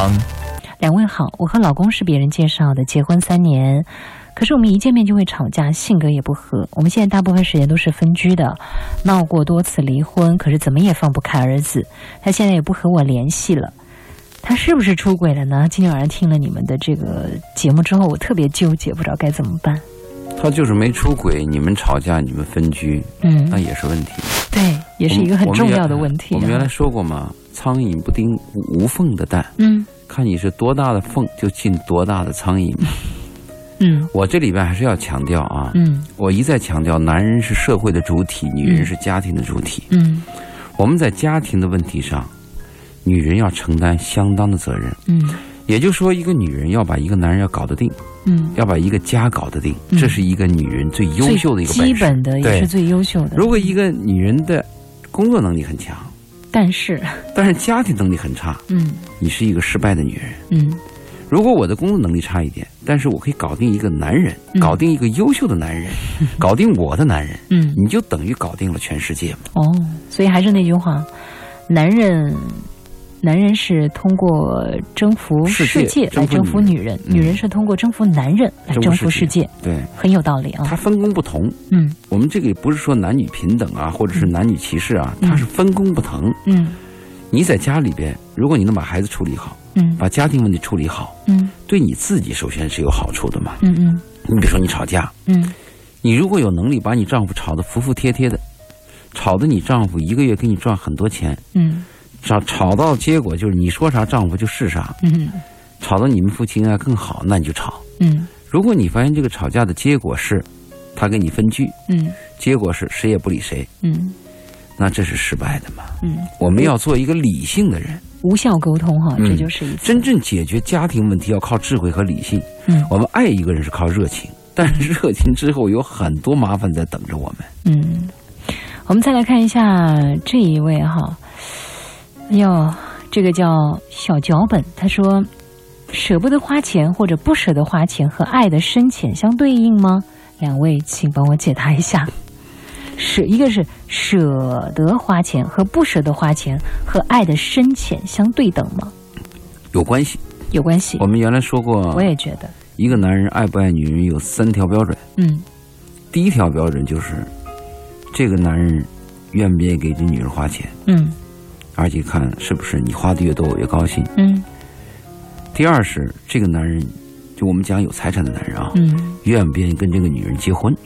康。两位好，我和老公是别人介绍的，结婚三年，可是我们一见面就会吵架，性格也不合。我们现在大部分时间都是分居的，闹过多次离婚，可是怎么也放不开儿子。他现在也不和我联系了，他是不是出轨了呢？今天晚上听了你们的这个节目之后，我特别纠结，不知道该怎么办。他就是没出轨，你们吵架，你们分居，嗯，那也是问题。对，也是一个很重要的问题、啊我们原来说过嘛，苍蝇不叮无缝的蛋，嗯看你是多大的缝就进多大的苍蝇。嗯我这里边还是要强调啊，嗯我一再强调，男人是社会的主体，女人是家庭的主体。嗯我们在家庭的问题上，女人要承担相当的责任。嗯也就是说，一个女人要把一个男人要搞得定，嗯，要把一个家搞得定，嗯这是一个女人最优秀的一个本事。基本的也是最优秀的。如果一个女人的工作能力很强，但是，但是家庭能力很差，嗯你是一个失败的女人。嗯如果我的工作能力差一点，但是我可以搞定一个男人，嗯搞定一个优秀的男人，搞定我的男人，嗯，你就等于搞定了全世界嘛。哦，所以还是那句话，男人。男人是通过征服世世界界来征征服女人，嗯。女人是通过征服男人来征服世界，对，很有道理啊。它分工不同。嗯。我们这个也不是说男女平等啊，或者是男女歧视啊，嗯。它是分工不同。嗯。你在家里边，如果你能把孩子处理好，嗯。把家庭问题处理好，嗯。对你自己首先是有好处的嘛。嗯嗯。你比如说你吵架，嗯。你如果有能力把你丈夫吵得服服帖帖的，吵得你丈夫一个月给你赚很多钱，嗯吵吵到结果就是你说啥丈夫就是啥，嗯吵到你们夫妻恩爱更好，那你就吵。嗯如果你发现这个吵架的结果是，他跟你分居，嗯结果是谁也不理谁，嗯那这是失败的嘛。嗯，我们要做一个理性的人，无效沟通哈，嗯这就是真正解决家庭问题要靠智慧和理性。嗯我们爱一个人是靠热情，但是热情之后有很多麻烦在等着我们。嗯，我们再来看一下这一位哈，哎呦，这个叫小脚本，他说舍不得花钱或者不舍得花钱和爱的深浅相对应吗？两位请帮我解答一下。舍一个是舍得花钱和不舍得花钱和爱的深浅相对等吗？有关系。有关系我，们原来说过，我也觉得，一个男人爱不爱女人有三条标准。嗯第一条标准就是，这个男人愿不愿意给这女人花钱，嗯而且看是不是你花的越多我越高兴。嗯第二是这个男人，就我们讲有财产的男人啊，嗯愿不愿意跟这个女人结婚。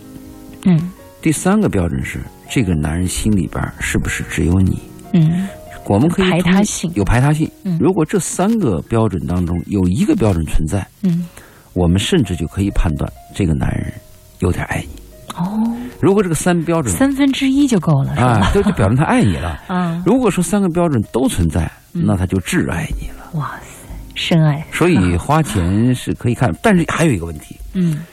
嗯第三个标准是，这个男人心里边是不是只有你？嗯我们可以排他性有排他性。嗯如果这三个标准当中有一个标准存在，嗯，我们甚至就可以判断这个男人有点爱你。哦，如果这个三标准三分之一就够了，是吧？啊，就就表明他爱你了。啊，如果说三个标准都存在，嗯那他就挚爱你了。哇塞，深爱，所以花钱是可以看，但是还有一个问题，嗯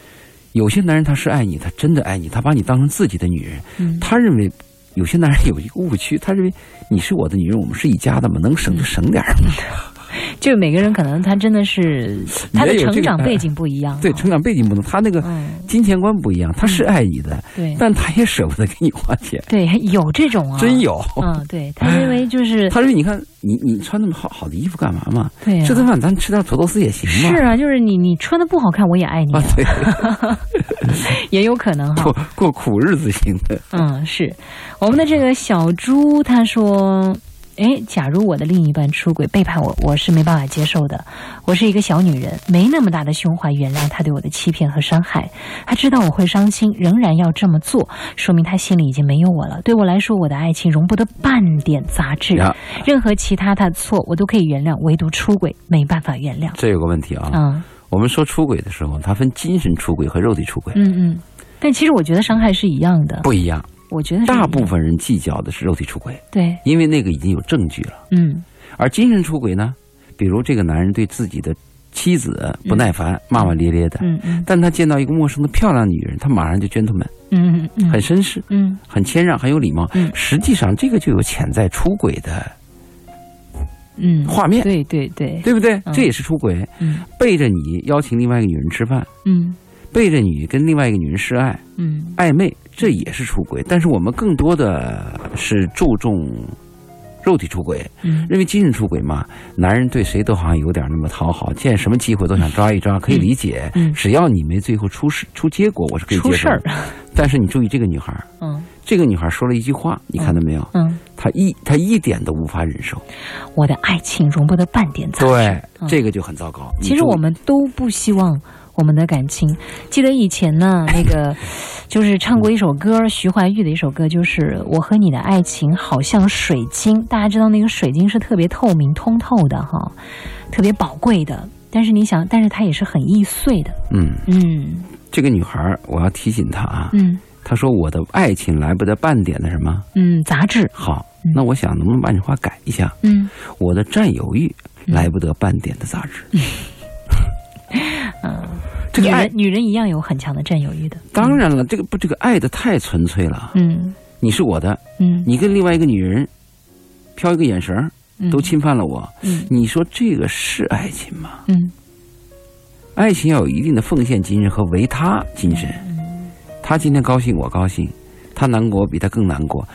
有些男人他是爱你，他真的爱你，他把你当成自己的女人，嗯他认为。有些男人有一个误区，他认为你是我的女人，我们是一家的嘛，能省就省点儿 嘛。就每个人可能他真的是他的成长背景不一样，对，成长背景不同，他那个嗯金钱观不一样，他是爱你的，对但他也舍不得给你花钱，对有这种啊，真有。嗯，对他认为就是他说：“你看，你你穿那么好好的衣服干嘛嘛？对呀吃顿饭咱吃点土豆丝也行嘛。”是啊，就是你你穿的不好看，我也爱你啊，对，也有可能哈过。过苦日子型的。嗯，是我们的这个小猪他说。哎，假如我的另一半出轨背叛我，我是没办法接受的。我是一个小女人，没那么大的胸怀原谅他对我的欺骗和伤害。他知道我会伤心，仍然要这么做，说明他心里已经没有我了。对我来说，我的爱情容不得半点杂质呀。任何其他他的错我都可以原谅，唯独出轨没办法原谅。这有个问题啊，嗯我们说出轨的时候，它分精神出轨和肉体出轨，嗯嗯，但其实我觉得伤害是一样的。不一样。我觉得大部分人计较的是肉体出轨，对，因为那个已经有证据了。嗯。而精神出轨呢，比如这个男人对自己的妻子不耐烦，骂骂咧咧的，嗯嗯。但他见到一个陌生的漂亮女人，他马上就 gentleman，嗯嗯。很绅士，嗯。很谦让，很有礼貌。嗯。实际上这个就有潜在出轨的嗯，画面，对对对，对不对？嗯。这也是出轨，嗯。背着你邀请另外一个女人吃饭，嗯。背着你跟另外一个女人示爱、嗯。暧昧，这也是出轨。但是我们更多的是注重肉体出轨，嗯认为精神出轨嘛，男人对谁都好像有点那么讨好，见什么机会都想抓一抓，可以理解。嗯只要你没最后出事出结果，我是可以接受出事儿的。，但是你注意这个女孩儿，嗯这个女孩儿说了一句话，你看到没有？嗯，她一她一点都无法忍受，我的爱情容不得半点杂质。对，嗯这个就很糟糕。其实我们都不希望我们的感情。记得以前呢，那个就是唱过一首歌，徐怀钰的一首歌，就是《我和你的爱情好像水晶》。大家知道那个水晶是特别透明、通透的哈，特别宝贵的。但是你想，但是它也是很易碎的。嗯，嗯这个女孩儿，我要提醒她啊，嗯她说我的爱情来不得半点的什么嗯，杂质。好嗯，那我想能不能把你话改一下？嗯我的占有欲来不得半点的杂质。嗯，这个爱女人女人一样有很强的占有欲的。当然了，这个不，这个爱的太纯粹了。嗯你是我的，嗯，你跟另外一个女人飘一个眼神，嗯都侵犯了我。嗯你说这个是爱情吗？嗯爱情要有一定的奉献精神和为他精神。嗯他今天高兴，我高兴；他难过，我比他更难过。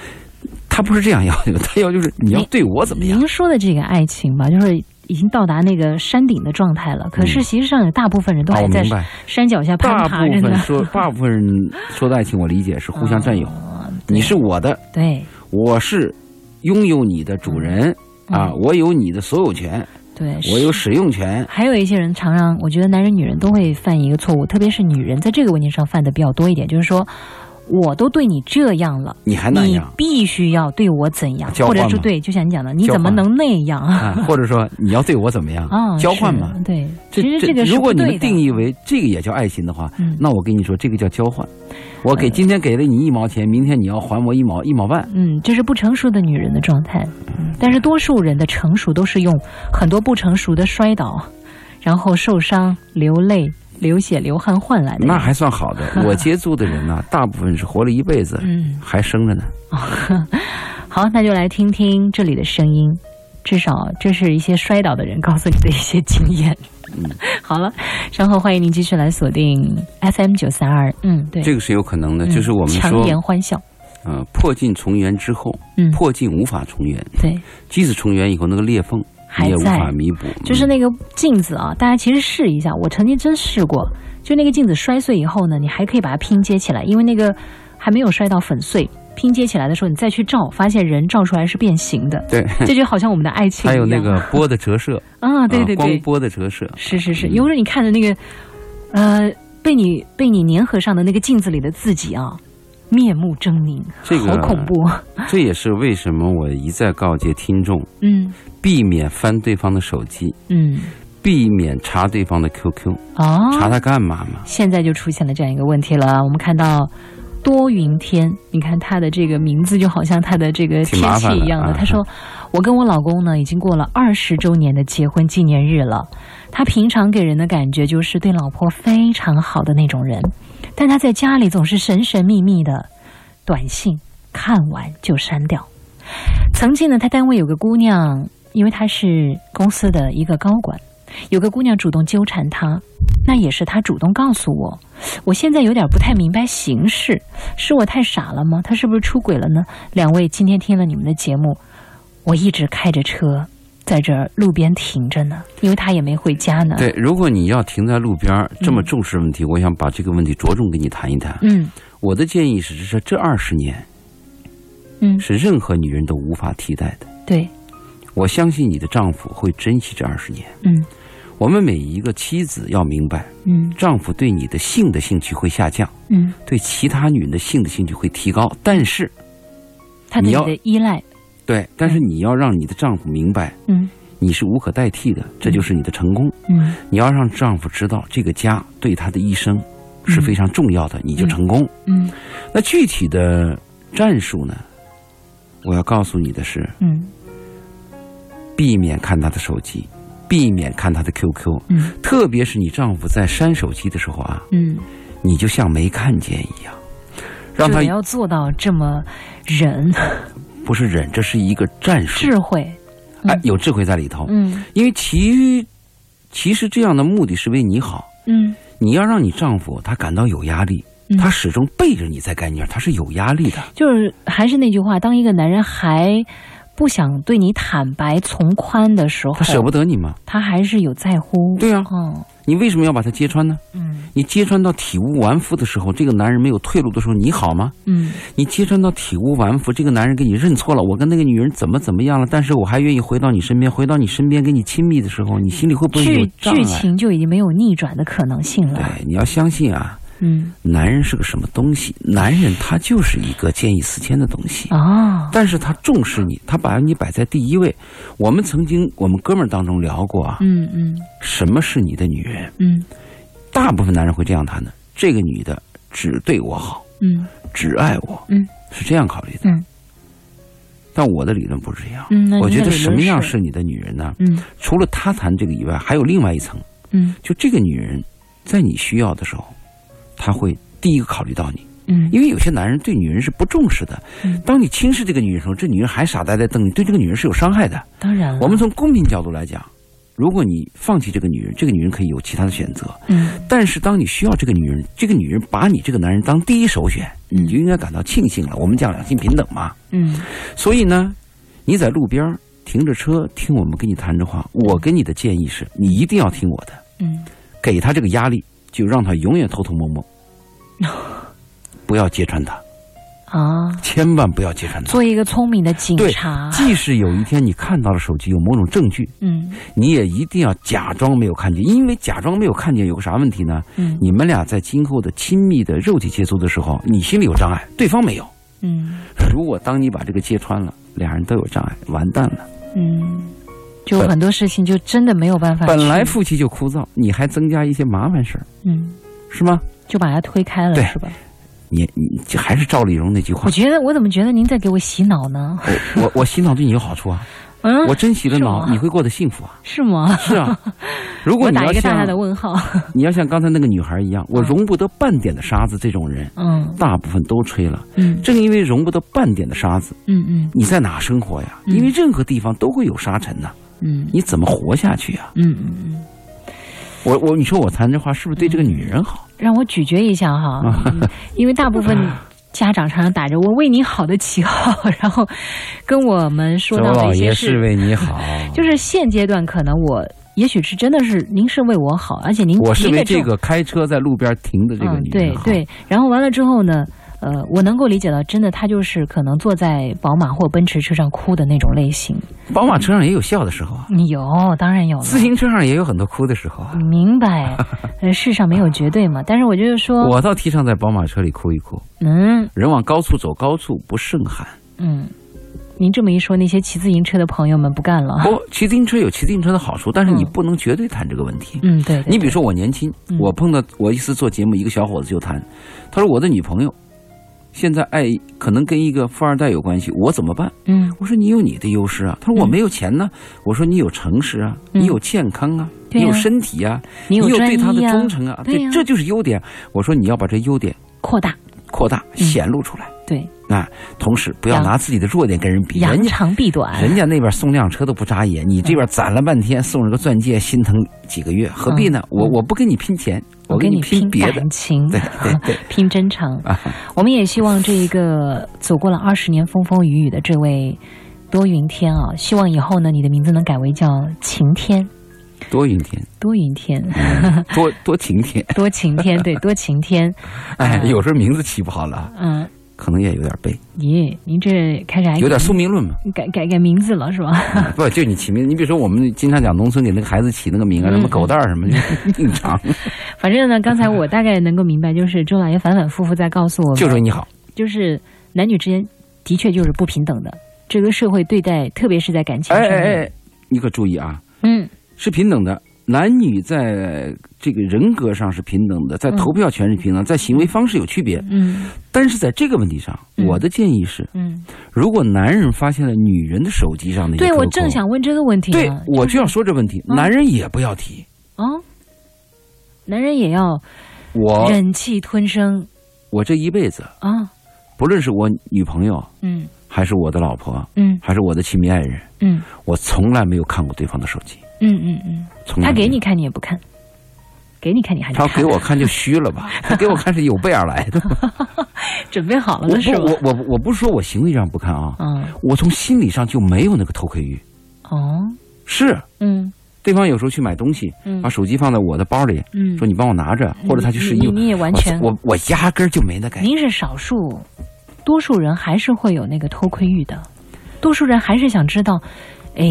他不是这样要求的，他要就是你要对我怎么样？您说的这个爱情吧，就是已经到达那个山顶的状态了。可是实际上有大部分人都啊，还在。山脚下大攀爬着呢。部分说，大部分人说的爱情，我理解是互相占有。嗯你是我的，对我是拥有你的主人、啊，嗯我有你的所有权，对，我有使用权。还有一些人常常，我觉得男人女人都会犯一个错误，特别是女人在这个问题上犯的比较多一点，就是说。我都对你这样了，你还那你样必须要对我怎样，或者是对，就像你讲的，你怎么能那样 或者说你要对我怎么样？啊，交换嘛。对，其实这个是如果你们定义为这个也叫爱情的话，嗯那我跟你说，这个叫交换。我给今天给了你一毛钱，明天你要还我一毛一毛半。嗯，这是不成熟的女人的状态。嗯，但是多数人的成熟都是用很多不成熟的摔倒，然后受伤、流泪、流血、流汗换来的。那还算好的。我接触的人呢，大部分是活了一辈子，嗯，还生着呢。好，那就来听听这里的声音。至少这是一些摔倒的人告诉你的一些经验。嗯，好了，稍后欢迎您继续来锁定 FM 九三二。嗯，对，这个是有可能的，嗯就是我们强说，颜欢笑。呃，破镜重圆之后，嗯，破镜无法重圆，对，即使重圆以后，那个裂缝你也无法弥补。嗯就是那个镜子啊，大家其实试一下，我曾经真试过，就那个镜子摔碎以后呢，你还可以把它拼接起来，因为那个还没有摔到粉碎。拼接起来的时候，你再去照，发现人照出来是变形的，对，这就好像我们的爱情一样。还有那个波的折射，啊，对对对光，波的折射，是是是，嗯有时候你看着那个，呃，被你被你粘合上的那个镜子里的自己啊，面目狰狞，这个好恐怖。这也是为什么我一再告诫听众，嗯避免翻对方的手机，嗯，避免查对方的 QQ，哦，查他干嘛嘛？现在就出现了这样一个问题了。我们看到多云天，你看他的这个名字就好像他的这个天气一样的。啊他说：“我跟我老公呢，已经过了二十周年的结婚纪念日了。他平常给人的感觉就是对老婆非常好的那种人，但他在家里总是神神秘秘的，短信看完就删掉。曾经呢，他单位有个姑娘，因为他是公司的一个高管，有个姑娘主动纠缠他，那也是他主动告诉我。我现在有点不太明白形势，是我太傻了吗？他是不是出轨了呢？两位今天听了你们的节目，我一直开着车在这儿路边停着呢，因为他也没回家呢。对，如果你要停在路边儿这么重视问题，我想把这个问题着重跟你谈一谈。嗯。我的建议是，这这二十年嗯，是任何女人都无法替代的。对，我相信你的丈夫会珍惜这二十年。嗯。我们每一个妻子要明白，嗯。丈夫对你的性的兴趣会下降，嗯，对其他女人的性的兴趣会提高，但是他对你你要的依赖，对，但是你要让你的丈夫明白，嗯。你是无可代替的，这就是你的成功。嗯。你要让丈夫知道，这个家对他的一生是非常重要的，你就成功。嗯。那具体的战术呢？我要告诉你的是，嗯。避免看他的手机，避免看他的 QQ，嗯。特别是你丈夫在删手机的时候啊，嗯，你就像没看见一样，让他就要做到这么忍不是忍，这是一个战术，智慧。哎，有智慧在里头。嗯因为其其实这样的目的是为你好，嗯你要让你丈夫他感到有压力，嗯他始终背着你在干劲儿，他是有压力的。就是还是那句话，当一个男人还不想对你坦白从宽的时候，他舍不得你吗？他还是有在乎。对啊，嗯你为什么要把他揭穿呢？嗯你揭穿到体无完肤的时候，这个男人没有退路的时候，你好吗？嗯你揭穿到体无完肤，这个男人给你认错了，我跟那个女人怎么怎么样了，但是我还愿意回到你身边，回到你身边跟你亲密的时候，你心里会不会有剧？情就已经没有逆转的可能性了。对，你要相信啊，嗯男人是个什么东西？男人他就是一个见异思迁的东西。哦但是他重视你，他把你摆在第一位。我们曾经我们哥们儿当中聊过啊，嗯嗯什么是你的女人？嗯大部分男人会这样谈的：这个女的只对我好，嗯只爱我，嗯是这样考虑的。嗯但我的理论不是这样。嗯，我觉得什么样是你的女人呢？嗯除了他谈这个以外，还有另外一层，嗯就这个女人在你需要的时候，他会第一个考虑到你。嗯。因为有些男人对女人是不重视的。嗯，当你轻视这个女人的时候，这女人还傻呆呆瞪你，对这个女人是有伤害的。当然了，我们从公平角度来讲，如果你放弃这个女人，这个女人可以有其他的选择。嗯。但是当你需要这个女人，这个女人把你这个男人当第一首选，你就应该感到庆幸了。我们讲两性平等嘛，嗯。所以呢，你在路边儿停着车听我们跟你谈着话，我给你的建议是，你一定要听我的，嗯。给他这个压力，就让他永远偷偷摸摸，不要揭穿他，啊，千万不要揭穿他。做一个聪明的警对察，即使有一天你看到了手机有某种证据，嗯。你也一定要假装没有看见，因为假装没有看见有个啥问题呢？嗯。你们俩在今后的亲密的肉体接触的时候，你心里有障碍，对方没有。嗯。如果当你把这个揭穿了，俩人都有障碍，完蛋了。嗯，就很多事情就真的没有办法，本来夫妻就枯燥，你还增加一些麻烦事儿，嗯是吗？就把它推开了，对是吧？你你就还是赵丽蓉那句话我，觉得我怎么觉得您在给我洗脑呢？我我我洗脑对你有好处啊，嗯，我真洗了脑，你会过得幸福啊。是吗？是啊，如果你要打一个大大的问号。你要像刚才那个女孩一样，我嗯容不得半点的沙子，这种人嗯大部分都吹了。嗯正因为容不得半点的沙子，嗯嗯你在哪生活呀？嗯因为任何地方都会有沙尘呐，嗯你怎么活下去呀？嗯嗯嗯，我我你说我谈这话是不是对这个女人好？让我咀嚼一下哈，嗯因为大部分 家长常常打着“我为你好”的旗号，然后跟我们说到的一些事，为你好，就是现阶段可能我也许是真的是您是为我好，而且您我是为这个开车在路边停的这个嗯女人好。对对，然后完了之后呢，呃，我能够理解到，真的他就是可能坐在宝马或奔驰车上哭的那种类型。宝马车上也有笑的时候啊，有，当然有了。自行车上也有很多哭的时候啊。明白，呃，世上没有绝对嘛。但是我就是说，我倒提倡在宝马车里哭一哭。嗯人往高处走，高处不胜寒。嗯，您这么一说，那些骑自行车的朋友们不干了。不，骑自行车有骑自行车的好处，但是你嗯不能绝对谈这个问题。嗯，对对你比如说我年轻，嗯我碰到我一次做节目，一个小伙子就谈，他说我的女朋友现在爱可能跟一个富二代有关系，我怎么办？嗯。我说你有你的优势啊。他说我嗯没有钱呢。我说你有诚实啊，嗯。你有健康啊，你有身体啊，你有专对他的忠诚啊，对呀。这这就是优点。我说你要把这优点扩大，扩大。嗯。显露出来。对，啊，同时不要拿自己的弱点跟人比，人扬家。长避短。人家那边送辆车都不眨眼，你这边攒了半天送了个钻戒，心疼几个月，何必呢？嗯。我我不跟你拼钱，跟我跟你拼别的感。情，对对对，拼真诚。啊，我们也希望这一个走过了二十年风风雨雨的这位多云天啊，希望以后呢，你的名字能改为叫晴天，多云天，多云天，多多晴天。多晴天，对，多晴天。哎，嗯有时候名字起不好了，嗯，可能也有点背，咦，您这开始还有点宿命论嘛。改改改名字了是吧？不，就你起名，你比如说我们经常讲农村给那个孩子起那个名啊，嗯什么狗蛋儿什么，就硬长，反正呢，刚才我大概能够明白，就是周老爷反反复复在告诉我们，就说你好。就是男女之间的确就是不平等的。这个社会对待，特别是在感情哎上面，哎哎，你可注意啊，嗯是平等的。男女在这个人格上是平等的，在投票权是平等，在行为方式有区别。嗯。但是在这个问题上，嗯。我的建议是，嗯，如果男人发现了女人的手机上的对我正想问这个问题对呢，我就要说这问题，嗯。男人也不要提。哦，男人也要我忍气吞声。我这一辈子，啊，不论是我女朋友，嗯。还是我的老婆，嗯。还是我的亲密爱人，嗯。我从来没有看过对方的手机，嗯嗯嗯，他给你看你也不看，给你看你还得他，给我看就虚了吧？他给我看是有备而来的。准备好了我的是我我我不是说我行为上不看啊，嗯，我从心理上就没有那个偷窥欲。哦，是，嗯。对方有时候去买东西，嗯。把手机放在我的包里，嗯，说你帮我拿着，或者他去试衣服，你你也完全我我我压根儿就没那感觉。您是少数，多数人还是会有那个偷窥欲的，多数人还是想知道，哎，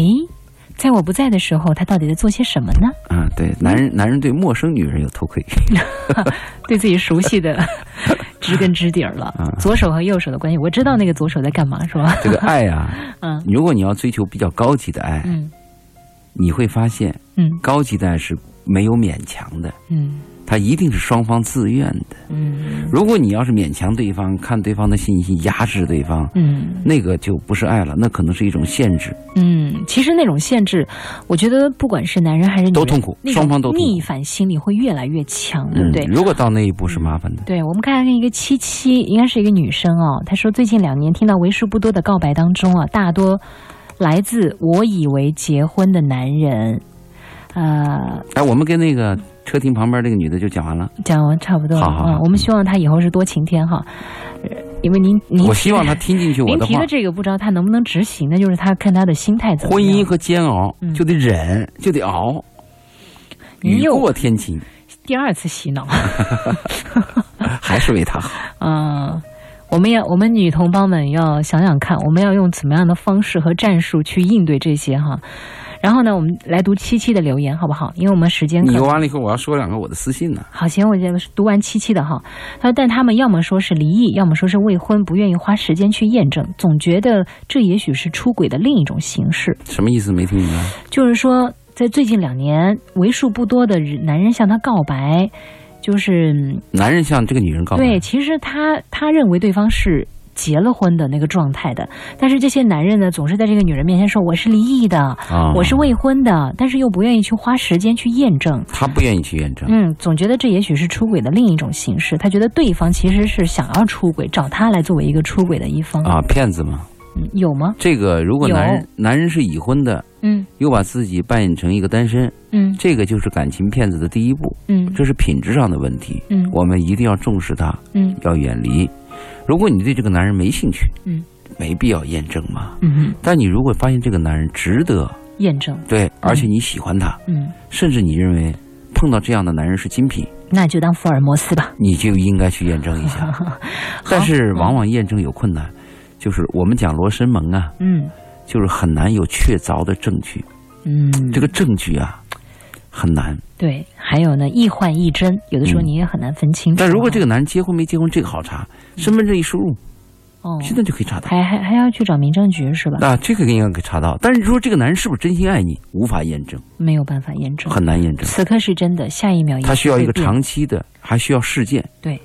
在我不在的时候，他到底在做些什么呢？啊，对，男人男人对陌生女人有偷窥，对自己熟悉的知根知底儿了，啊左手和右手的关系，我知道那个左手在干嘛，是吧？这个爱呀、嗯。如果你要追求比较高级的爱，嗯。你会发现嗯。高级的爱是没有勉强的，嗯它一定是双方自愿的。嗯如果你要是勉强对方，看对方的信息，压制对方，嗯那个就不是爱了，那可能是一种限制。嗯，其实那种限制，我觉得不管是男人还是女人，都痛苦双方都逆反心理会越来越强，对不对？嗯，如果到那一步是麻烦的。对，我们看看一个七七，应该是一个女生哦。她说，最近两年听到为数不多的告白当中啊，大多来自我以为结婚的男人。呃，哎，我们跟那个车停旁边那个女的就讲完了。讲完差不多了好好好嗯，我们希望她以后是多晴天哈，呃因为您您我希望她听进去我的话您提的。这个不知道她能不能执行，那就是她看她的心态怎么样。婚姻和煎熬嗯就得忍，就得熬，雨过天晴，第二次洗脑。还是为她好。嗯，我们要我们女同胞们要想想看，我们要用怎么样的方式和战术去应对这些哈。然后呢，我们来读七七的留言好不好？因为我们时间你读完了以后，我要说两个我的私信呢。好，行，我这个读完七七的哈。他说，但他们要么说是离异，要么说是未婚，不愿意花时间去验证，总觉得这也许是出轨的另一种形式。什么意思？没听明白。就是说，在最近两年，为数不多的人男人向她告白，就是嗯男人向这个女人告白，对，其实他他认为对方是结了婚的那个状态的，但是这些男人呢，总是在这个女人面前说我是离异的，啊，我是未婚的，但是又不愿意去花时间去验证。他不愿意去验证。嗯，总觉得这也许是出轨的另一种形式。他觉得对方其实是想要出轨，找他来作为一个出轨的一方。啊，骗子吗，嗯，有吗？这个如果男人男人是已婚的，嗯又把自己扮演成一个单身，嗯这个就是感情骗子的第一步，嗯这是品质上的问题。嗯我们一定要重视它，嗯要远离。如果你对这个男人没兴趣，嗯，没必要验证嘛。嗯，但你如果发现这个男人值得，验证。对，而且你喜欢他，嗯，甚至你认为碰到这样的男人是精品，那就当福尔摩斯吧。你就应该去验证一下。但是往往验证有困难，就是我们讲罗生门啊，嗯就是很难有确凿的证据。嗯，这个证据啊，很难。对，还有呢，易幻易真，有的时候你也很难分清楚。但如果这个男人结婚没结婚，这个好查，身份证一输入，哦，现在就可以查到。还还还要去找民政局是吧？啊，这个应该可以查到。但是说这个男人是不是真心爱你，无法验证，没有办法验证。很难验证。此刻是真的，下一秒他需要一个长期的，还需要事件，对，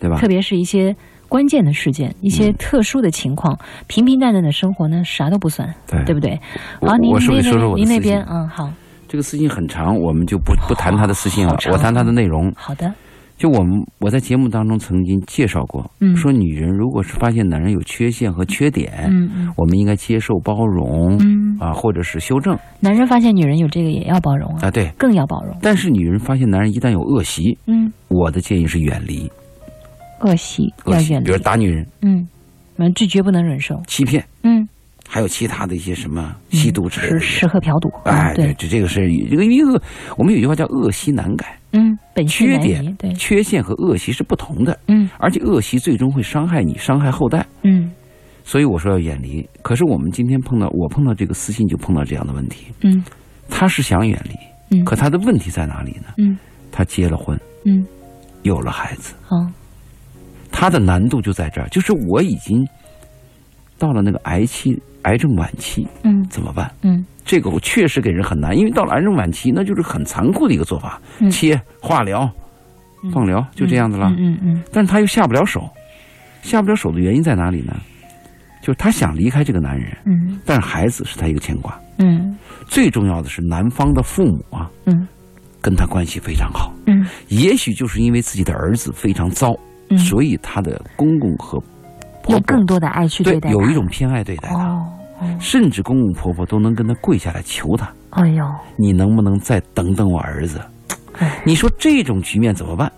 对吧特？别是一些关键的事件、一些嗯特殊的情况，平平淡淡的生活呢，啥都不算，对对不对？好，您我是不那边是说说我的您那边，嗯，好这个私信很长，我们就不不谈他的私信了我谈他的内容。好的，就我们我在节目当中曾经介绍过，嗯说女人如果是发现男人有缺陷和缺点，嗯嗯我们应该接受包容、嗯，啊，或者是修正男人发现女人有这个也要包容啊，啊，对。更要包容。但是女人发现男人一旦有恶习，嗯，我的建议是远离恶习恶习，要远离比如，打女人、嗯，我们这绝不能忍受。欺骗，嗯，还有其他的一些什么吸毒之类的。吃吃喝嫖赌，哎，嗯对，这这个是这个一个，我们有句话叫恶习难改，嗯，缺点对，缺陷和恶习是不同的，嗯。而且恶习最终会伤害你，伤害后代。嗯。所以我说要远离。可是我们今天碰到我碰到这个私信就碰到这样的问题，嗯。他是想远离，嗯，可他的问题在哪里呢？嗯。他结了婚，嗯，有了孩子，好，他的难度就在这儿，就是我已经到了那个癌期、癌症晚期，嗯怎么办？嗯这个我确实给人很难，因为到了癌症晚期，那就是很残酷的一个做法，嗯切、化疗、嗯放疗，就这样子了。嗯嗯嗯但是他又下不了手，下不了手的原因在哪里呢？就是他想离开这个男人，嗯但是孩子是他一个牵挂。嗯最重要的是，男方的父母啊，嗯跟他关系非常好。嗯也许就是因为自己的儿子非常糟，嗯，所以他的公公和婆婆有更多的爱去对待对有一种偏爱对待他，甚至公公婆婆都能跟他跪下来求他：哎呦，你能不能再等等我儿子？你说这种局面怎么办？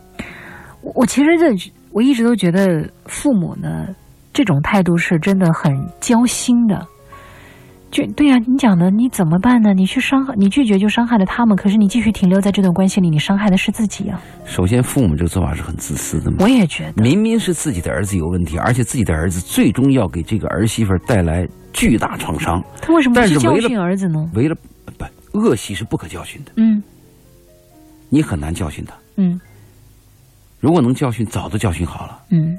我我其实这我一直都觉得父母呢这种态度是真的很交心的。就对呀、你讲的你怎么办呢？你去伤害，你拒绝就伤害了他们，可是你继续停留在这段关系里，你伤害的是自己啊！首先，父母这个做法是很自私的嘛。我也觉得，明明是自己的儿子有问题，而且自己的儿子最终要给这个儿媳妇带来巨大创伤，他为什么不去教训儿子呢？为了不恶习是不可教训的，嗯你很难教训他。嗯如果能教训，早都教训好了。嗯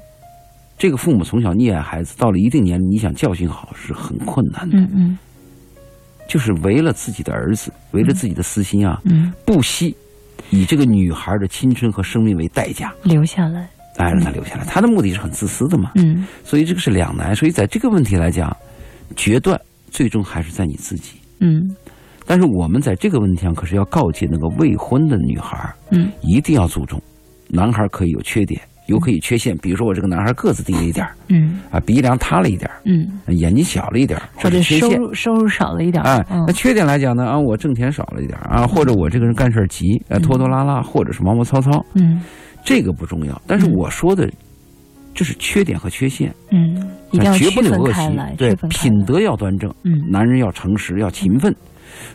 这个父母从小溺爱孩子，到了一定年龄，你想教训好是很困难的。嗯嗯就是为了自己的儿子，为了自己的私心啊，嗯，不惜以这个女孩的青春和生命为代价，留下来。哎，让她留下来。他的目的是很自私的嘛，嗯所以这个是两难。所以在这个问题来讲，决断最终还是在你自己。嗯但是我们在这个问题上可是要告诫那个未婚的女孩，嗯一定要注重，男孩可以有缺点，有可以缺陷，比如说我这个男孩个子低了一点儿嗯啊，鼻梁塌了一点儿，嗯，眼睛小了一点儿，或或者收者缺陷。入收入少了一点儿。哎，嗯那缺点来讲呢，啊，我挣钱少了一点儿啊，或者我这个人干事儿急，呃，拖拖拉拉，或者是毛毛糙糙，嗯这个不重要。但是嗯我说的，就是缺点和缺陷，嗯，一定要区绝不能有恶习分开来，。对品德要端正，嗯男人要诚实，要勤奋。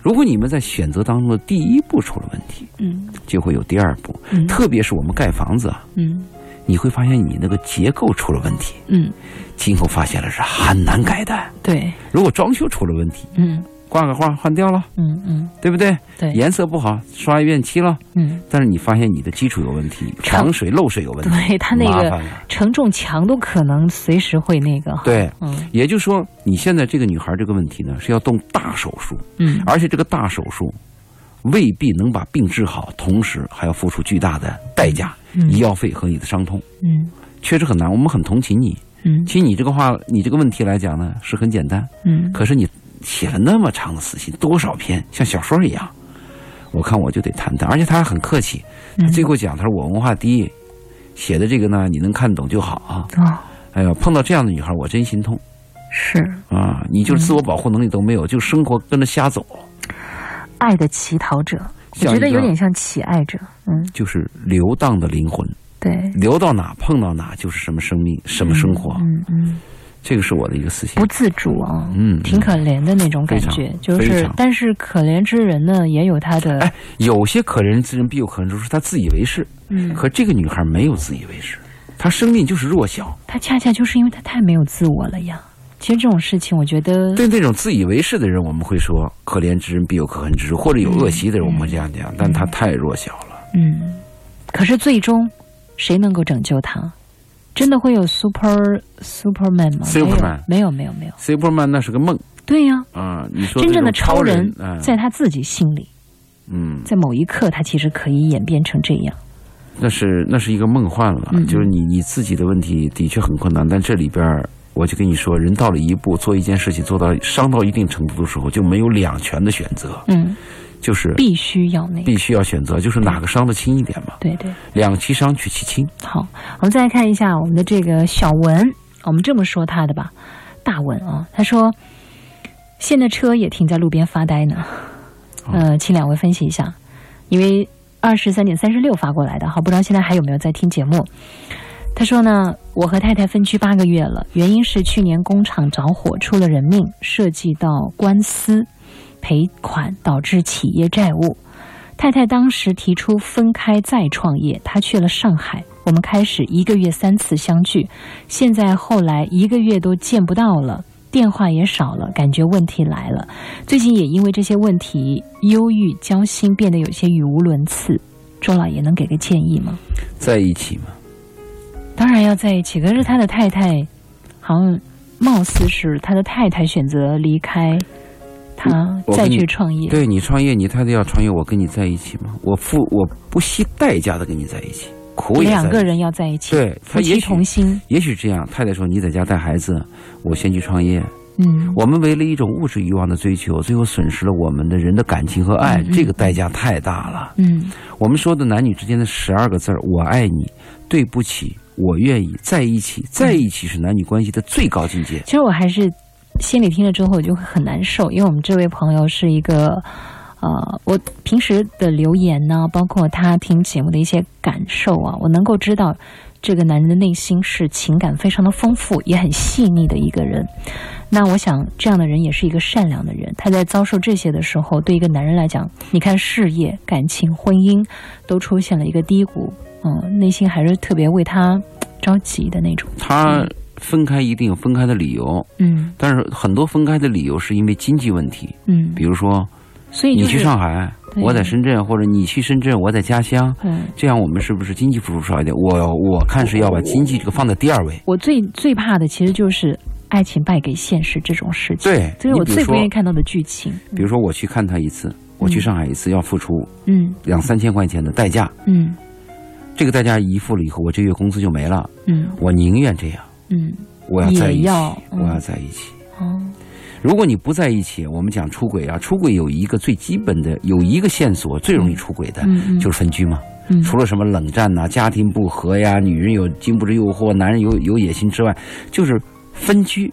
如果你们在选择当中的第一步出了问题，嗯就会有第二步。嗯特别是我们盖房子啊，嗯你会发现你那个结构出了问题，嗯，今后发现了是很难改的。对，如果装修出了问题，嗯。挂个画换掉了，嗯嗯。对不对？对，颜色不好，刷一遍漆了，嗯，但是你发现你的基础有问题，防水漏水有问题，对它那个。承重墙都可能随时会那个。，对，嗯。也就是说，你现在这个女孩这个问题呢，是要动大手术，嗯。而且这个大手术未必能把病治好，同时还要付出巨大的代价，嗯医药费和你的伤痛，嗯确实很难。我们很同情你。嗯其实你这个话，你这个问题来讲呢，是很简单，嗯可是你写了那么长的私信，多少篇，像小说一样，我看我就得谈谈。而且他还很客气，他，最后讲他说我文化低，写的这个呢你能看懂就好啊。哦哎呀，碰到这样的女孩，我真心痛是啊！你就是自我保护能力都没有，就生活跟着瞎走，爱的乞讨者，我觉得有点像乞爱者。嗯，就是流荡的灵魂，对，流到哪碰到哪就是什么生命，什么生活。嗯嗯，这个是我的一个思想不。自主啊，嗯，挺可怜的那种感觉，就是，但是可怜之人呢，也有他的哎，有些可怜之人必有可怜之处，他自以为是。嗯，可这个女孩没有自以为是，她生命就是弱小。她恰恰就是因为她太没有自我了呀。其实这种事情，我觉得，对那种自以为是的人，我们会说可怜之人必有可恨之处，或者有恶习的人，我们会这样讲。但他太弱小了。嗯，可是最终谁能够拯救他？真的会有 super superman 吗 Superman 没有，没有，没有。Superman 那是个梦对呀、啊！你说真正的超人嗯在他自己心里，嗯，在某一刻，他其实可以演变成这样。那是那是一个梦幻了，嗯就是你你自己的问题的确很困难，但这里边儿我就跟你说，人到了一步做一件事情做到伤到一定程度的时候，就没有两全的选择，嗯，就是必须要那个。必须要选择，就是哪个伤的轻一点嘛，对对，两其伤取其轻。好，我们再来看一下我们的这个小文，我们这么说他的吧，大文啊，他说现在车也停在路边发呆呢。呃，请两位分析一下，因为二十三点三十六发过来的，好，不知道现在还有没有在听节目。他说呢，我和太太分居八个月了，原因是去年工厂着火出了人命，涉及到官司赔款，导致企业债务。太太当时提出分开再创业，她去了上海，我们开始一个月三次相聚，现在后来一个月都见不到了，电话也少了，感觉问题来了。最近也因为这些问题，忧郁、焦心，变得有些语无伦次。周老爷能给个建议吗？在一起嘛，当然要在一起，可是他的太太好像貌似是他的太太选择离开他再去创业。对你创业，你太太要创业，我跟你在一起吗，我付我不惜代价的跟你在一起，苦两个人要在一起，对他夫妻也许同心。也许这样，太太说你在家带孩子，我先去创业。嗯，我们为了一种物质欲望的追求，最后损失了我们的人的感情和爱，这个代价太大了。嗯我们说的男女之间的十二个字儿：我爱你，对不起，我愿意在一起。在一起是男女关系的最高境界。其实我还是心里听了之后，我就会很难受，因为我们这位朋友是一个呃，我平时的留言呢，包括他听节目的一些感受啊，我能够知道这个男人的内心是情感非常的丰富，也很细腻的一个人。那我想，这样的人也是一个善良的人。他在遭受这些的时候，对一个男人来讲，你看事业、感情、婚姻都出现了一个低谷，嗯，内心还是特别为他着急的那种。他分开一定有分开的理由，嗯但是很多分开的理由是因为经济问题，嗯，比如说你去所以就是上海，我在深圳，或者你去深圳，我在家乡，嗯。这样我们是不是经济付出少一点？我我看是要把经济这个放在第二位。我最最怕的其实就是爱情败给现实这种事情，对，这是我最不愿意看到的剧情。比如说我去看他一次，我去上海一次要付出嗯两三千块钱的代价，嗯这个代价一付了以后，我这月工资就没了。嗯。我宁愿这样，嗯，我要在一起，我要在一起。哦，如果你不在一起，我们讲出轨啊，出轨有一个最基本的，有一个线索最容易出轨的，就是分居嘛。嗯。除了什么冷战呐、家庭不和呀、女人有经不住诱惑、男人有有野心之外，就是分居，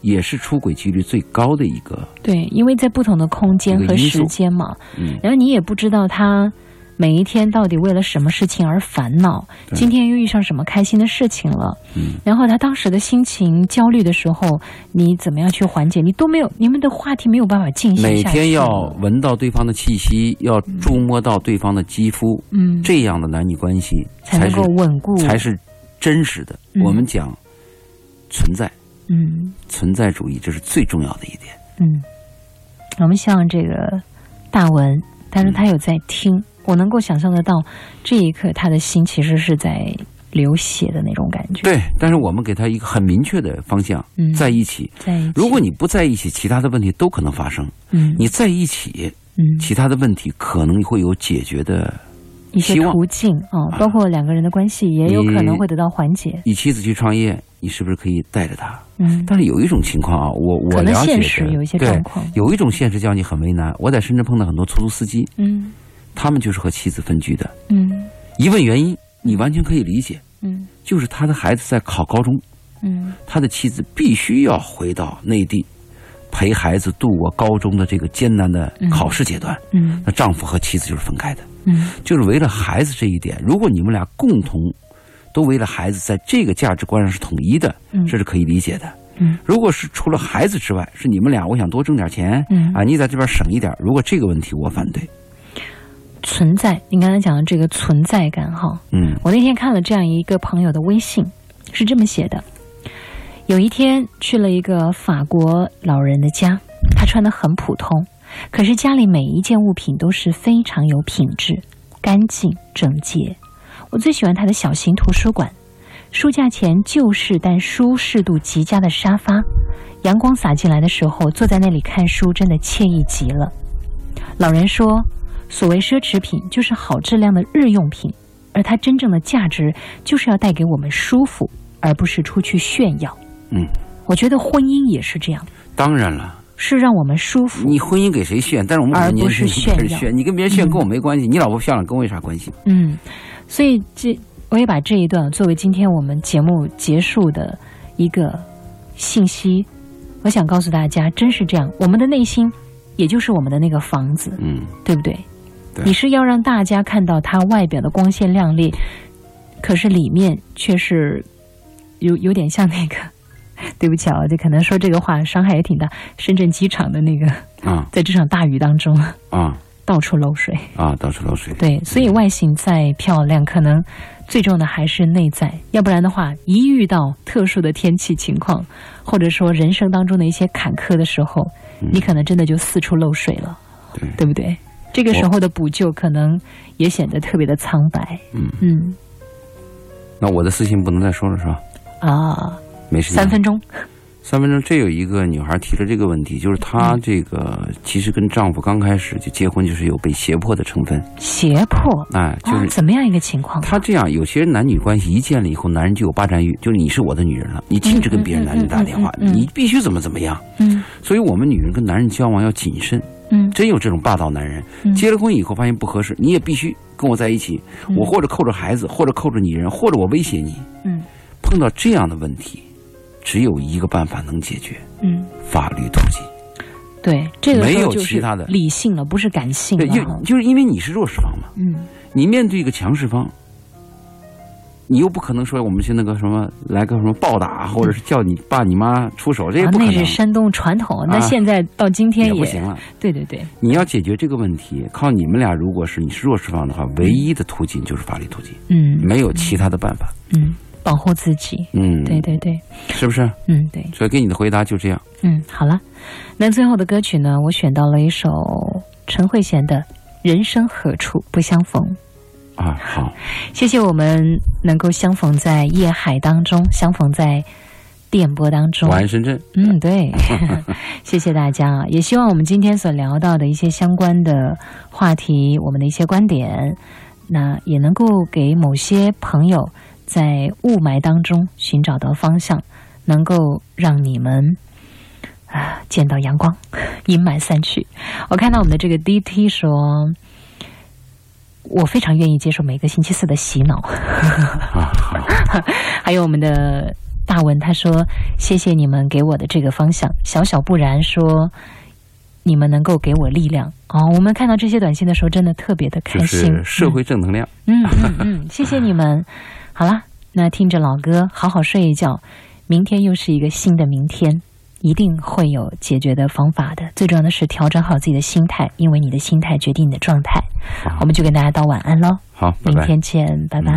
也是出轨几率最高的一个。对，因为在不同的空间和时间嘛，嗯，然后你也不知道他每一天到底为了什么事情而烦恼，今天又遇上什么开心的事情了，嗯，然后他当时的心情焦虑的时候，你怎么样去缓解？你都没有，你们的话题没有办法进行每天要闻到对方的气息，要触摸到对方的肌肤，嗯，这样的男女关系才才能够稳固，才是真实的。嗯。我们讲存在，嗯。存在主义，这是最重要的一点。嗯，我们像这个大文，但是他有在听，我能够想象得到这一刻他的心其实是在流血的那种感觉。对，但是我们给他一个很明确的方向，嗯在一起。在一起，如果你不在一起，其他的问题都可能发生；嗯你在一起，嗯其他的问题可能会有解决的。一些途径啊、包括两个人的关系也有可能会得到缓解。你妻子去创业，你是不是可以带着她？嗯，但是有一种情况啊，我我了解的有一些状况有一种现实叫你很为难。我在深圳碰到很多出租司机，嗯他们就是和妻子分居的。嗯一问原因，你完全可以理解，嗯就是他的孩子在考高中，嗯他的妻子必须要回到内地，陪孩子度过高中的这个艰难的考试阶段。嗯那丈夫和妻子就是分开的，嗯就是为了孩子这一点。如果你们俩共同都为了孩子，在这个价值观上是统一的，嗯这是可以理解的。嗯如果是除了孩子之外，是你们俩，我想多挣点钱，嗯啊，你在这边省一点。如果这个问题，我反对。存在，你刚才讲的这个存在感哈，嗯我那天看了这样一个朋友的微信，是这么写的：有一天去了一个法国老人的家，他穿的很普通，可是家里每一件物品都是非常有品质、干净整洁。我最喜欢他的小型图书馆，书架前旧式但舒适度极佳的沙发，阳光洒进来的时候，坐在那里看书真的惬意极了。老人说，所谓奢侈品就是好质量的日用品，而它真正的价值就是要带给我们舒服，而不是出去炫耀。嗯，我觉得婚姻也是这样，当然了，是让我们舒服。你婚姻给谁炫？但是我们而不是炫耀你跟别人炫嗯跟我没关系，你老婆漂亮跟我有啥关系？嗯，所以这我也把这一段作为今天我们节目结束的一个信息，我想告诉大家，真是这样，我们的内心也就是我们的那个房子，嗯，对不对？对你是要让大家看到它外表的光鲜亮丽，可是里面却是有有点像那个，对不起啊，就可能说这个话伤害也挺大。深圳机场的那个，啊在这场大雨当中啊到处漏水，啊，到处漏水。对，所以外形再漂亮，可能最重要的还是内在，要不然的话，一遇到特殊的天气情况，或者说人生当中的一些坎坷的时候，你可能真的就四处漏水了，对对不对？这个时候的补救可能也显得特别的苍白。嗯嗯那我的私信不能再说了是吧？啊，没时间。三分钟，三分钟，这有一个女孩提了这个问题，就是她这个其实跟丈夫刚开始就结婚，就是有被胁迫的成分，胁迫，哎，就是哦、怎么样一个情况？她这样，有些男女关系一见了以后，男人就有霸占欲，就是你是我的女人了，你禁止跟别人男人打电话，你必须怎么怎么样。嗯所以我们女人跟男人交往要谨慎，嗯真有这种霸道男人，嗯结了婚以后发现不合适，你也必须跟我在一起，嗯我或者扣着孩子，或者扣着你人，或者我威胁你。嗯碰到这样的问题，只有一个办法能解决：嗯，法律途径。对，这个没有其他的理性了，不是感性对，了哈就。就是因为你是弱势方嘛，嗯，你面对一个强势方，你又不可能说我们去那个什么来个什么暴打，或者是叫你爸你妈出手，这也啊，不可能，那是山东传统，那啊现在到今天也也不行了。对对对，你要解决这个问题，靠你们俩，如果是你是弱势方的话，唯一的途径就是法律途径，嗯没有其他的办法。嗯，保护自己，嗯，对，对对，是不是？嗯对，所以给你的回答就这样。嗯，好了，那最后的歌曲呢，我选到了一首陈慧娴的《人生何处不相逢》。啊，好，谢谢我们能够相逢在夜海当中，相逢在电波当中。晚安深圳。嗯，对，谢谢大家啊！也希望我们今天所聊到的一些相关的话题，我们的一些观点，那也能够给某些朋友在雾霾当中寻找到方向，能够让你们啊见到阳光，阴霾散去。我看到我们的这个 DT 说。我非常愿意接受每个星期四的洗脑，还有我们的大文，他说：“谢谢你们给我的这个方向。”小小不然说：“你们能够给我力量。”哦，我们看到这些短信的时候，真的特别的开就心。是社会正能量。嗯嗯嗯，谢谢你们。好啦，那听着老歌，好好睡一觉，明天又是一个新的明天，一定会有解决的方法的。最重要的是调整好自己的心态，因为你的心态决定你的状态。我们就跟大家道晚安喽，好，明天见，拜拜。